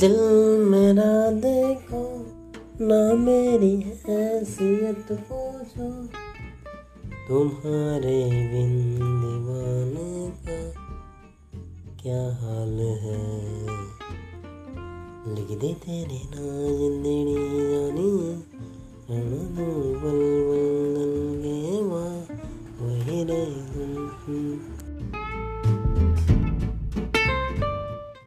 दिल मेरा देखो, ना मेरी हैसियत पूछो। तुम्हारे बिन दीवाने का क्या हाल है? लिख दे तेरे ना देनी जानी रणदूबल बंदन के वही रहे तुम